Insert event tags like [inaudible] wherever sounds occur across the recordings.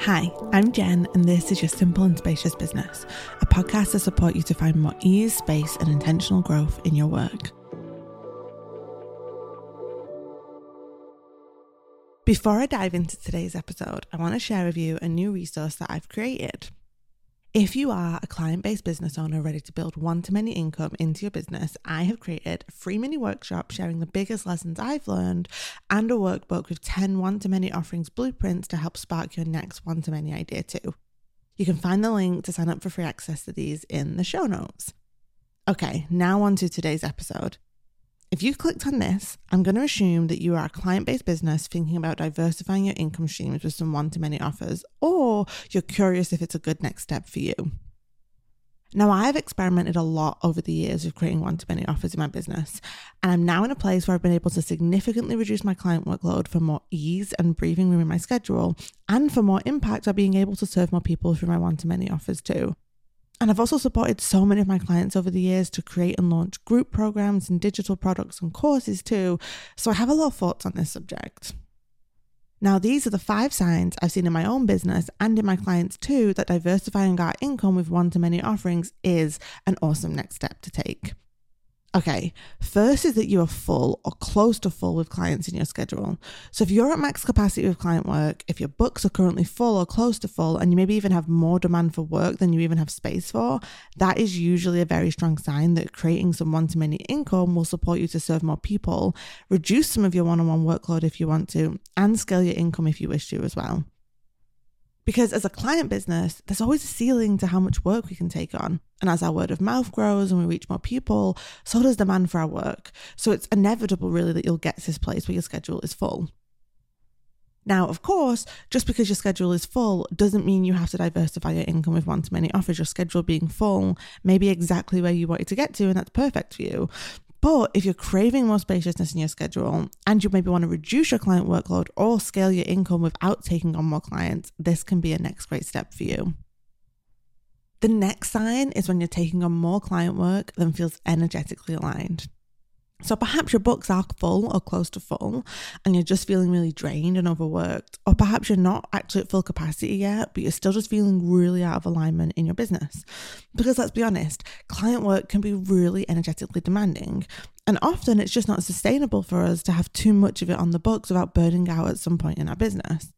Hi, I'm Jen, and this is your Simple and Spacious Business, a podcast to support you to find more ease, space, and intentional growth in your work. Before I dive into today's episode, I want to share with you a new resource that I've created. If you are a client based business owner ready to build one to many income into your business, I have created a free mini workshop sharing the biggest lessons I've learned and a workbook with 10 one to many offerings blueprints to help spark your next one to many idea too. You can find the link to sign up for free access to these in the show notes. Okay, now on to today's episode. If you clicked on this, I'm going to assume that you are a client based business thinking about diversifying your income streams with some one to many offers, or you're curious if it's a good next step for you. Now, I've experimented a lot over the years with creating one to many offers in my business, and I'm now in a place where I've been able to significantly reduce my client workload for more ease and breathing room in my schedule, and for more impact by being able to serve more people through my one to many offers too. And I've also supported so many of my clients over the years to create and launch group programs and digital products and courses too. So I have a lot of thoughts on this subject. Now, these are the five signs I've seen in my own business and in my clients too that diversifying our income with one to many offerings is an awesome next step to take. Okay, first is that you are full or close to full with clients in your schedule. So if you're at max capacity with client work, if your books are currently full or close to full, and you maybe even have more demand for work than you even have space for, that is usually a very strong sign that creating some one to many income will support you to serve more people, reduce some of your one on one workload if you want to, and scale your income if you wish to as well. Because as a client business, there's always a ceiling to how much work we can take on. And as our word of mouth grows and we reach more people, so does demand for our work. So it's inevitable, really, that you'll get to this place where your schedule is full. Now, of course, just because your schedule is full doesn't mean you have to diversify your income with one to many offers. Your schedule being full may be exactly where you wanted to get to, and that's perfect for you. But if you're craving more spaciousness in your schedule and you maybe want to reduce your client workload or scale your income without taking on more clients, this can be a next great step for you. The next sign is when you're taking on more client work than feels energetically aligned. So perhaps your books are full or close to full and you're just feeling really drained and overworked. Or perhaps you're not actually at full capacity yet, but you're still just feeling really out of alignment in your business. Because let's be honest, client work can be really energetically demanding. And often it's just not sustainable for us to have too much of it on the books without burning out at some point in our business.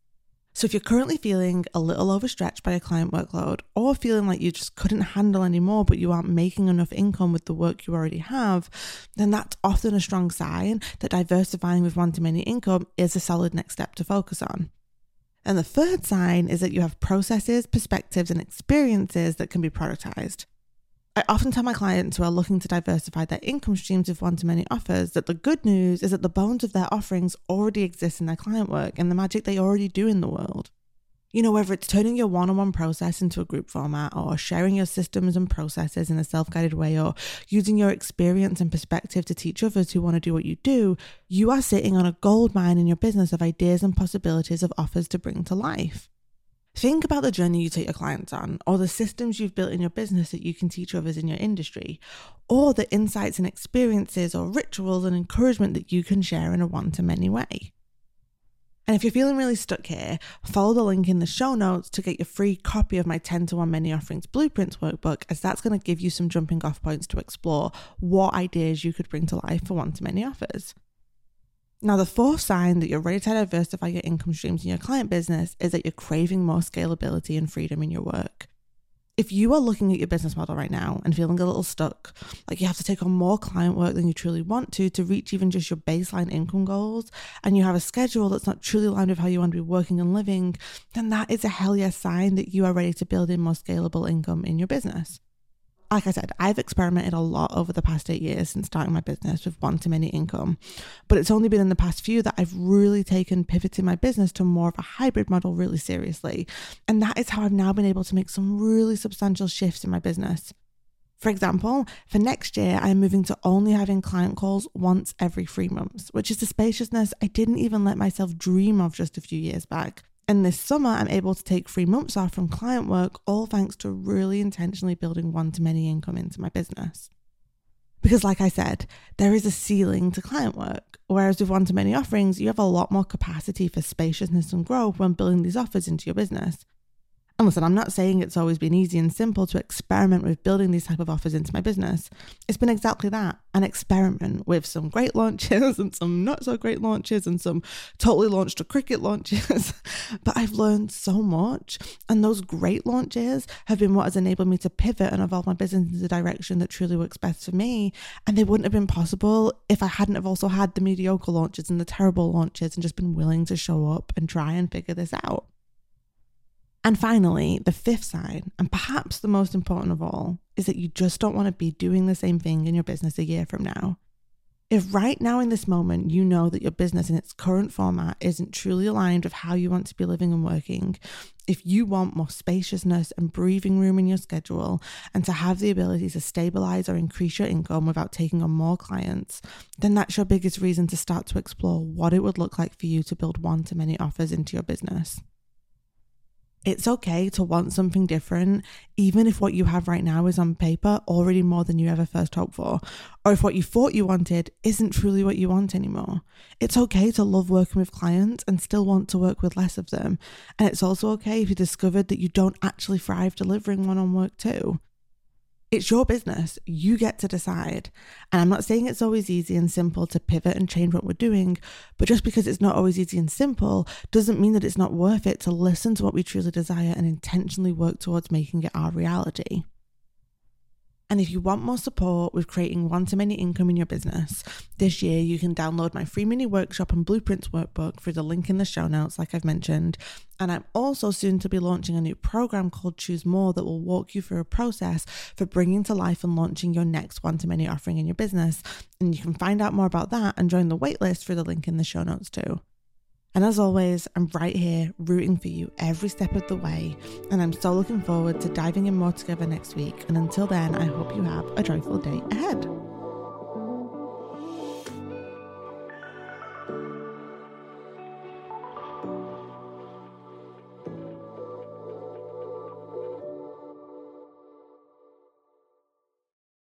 So, if you're currently feeling a little overstretched by a client workload or feeling like you just couldn't handle anymore, but you aren't making enough income with the work you already have, then that's often a strong sign that diversifying with one to many income is a solid next step to focus on. And the third sign is that you have processes, perspectives, and experiences that can be productized. I often tell my clients who are looking to diversify their income streams with one to many offers that the good news is that the bones of their offerings already exist in their client work and the magic they already do in the world. You know, whether it's turning your one on one process into a group format or sharing your systems and processes in a self guided way or using your experience and perspective to teach others who want to do what you do, you are sitting on a gold mine in your business of ideas and possibilities of offers to bring to life. Think about the journey you take your clients on, or the systems you've built in your business that you can teach others in your industry, or the insights and experiences or rituals and encouragement that you can share in a one to many way. And if you're feeling really stuck here, follow the link in the show notes to get your free copy of my 10 to 1 many offerings blueprints workbook, as that's going to give you some jumping off points to explore what ideas you could bring to life for one to many offers. Now, the fourth sign that you're ready to diversify your income streams in your client business is that you're craving more scalability and freedom in your work. If you are looking at your business model right now and feeling a little stuck, like you have to take on more client work than you truly want to to reach even just your baseline income goals, and you have a schedule that's not truly aligned with how you want to be working and living, then that is a hell yes sign that you are ready to build in more scalable income in your business like I said, I've experimented a lot over the past eight years since starting my business with one to many income. But it's only been in the past few that I've really taken pivoting my business to more of a hybrid model really seriously. And that is how I've now been able to make some really substantial shifts in my business. For example, for next year, I am moving to only having client calls once every three months, which is a spaciousness I didn't even let myself dream of just a few years back. And this summer, I'm able to take three months off from client work, all thanks to really intentionally building one to many income into my business. Because, like I said, there is a ceiling to client work. Whereas with one to many offerings, you have a lot more capacity for spaciousness and growth when building these offers into your business. And listen, I'm not saying it's always been easy and simple to experiment with building these type of offers into my business. It's been exactly that, an experiment with some great launches [laughs] and some not so great launches and some totally launched to cricket launches. [laughs] but I've learned so much. And those great launches have been what has enabled me to pivot and evolve my business in the direction that truly works best for me. And they wouldn't have been possible if I hadn't have also had the mediocre launches and the terrible launches and just been willing to show up and try and figure this out. And finally, the fifth side, and perhaps the most important of all, is that you just don't want to be doing the same thing in your business a year from now. If right now in this moment you know that your business in its current format isn't truly aligned with how you want to be living and working, if you want more spaciousness and breathing room in your schedule and to have the ability to stabilize or increase your income without taking on more clients, then that's your biggest reason to start to explore what it would look like for you to build one to many offers into your business. It's okay to want something different, even if what you have right now is on paper already more than you ever first hoped for, or if what you thought you wanted isn't truly what you want anymore. It's okay to love working with clients and still want to work with less of them. And it's also okay if you discovered that you don't actually thrive delivering one on work too. It's your business. You get to decide. And I'm not saying it's always easy and simple to pivot and change what we're doing, but just because it's not always easy and simple doesn't mean that it's not worth it to listen to what we truly desire and intentionally work towards making it our reality. And if you want more support with creating one to many income in your business, this year you can download my free mini workshop and blueprints workbook through the link in the show notes, like I've mentioned. And I'm also soon to be launching a new program called Choose More that will walk you through a process for bringing to life and launching your next one to many offering in your business. And you can find out more about that and join the waitlist through the link in the show notes too. And as always, I'm right here rooting for you every step of the way. And I'm so looking forward to diving in more together next week. And until then, I hope you have a joyful day ahead.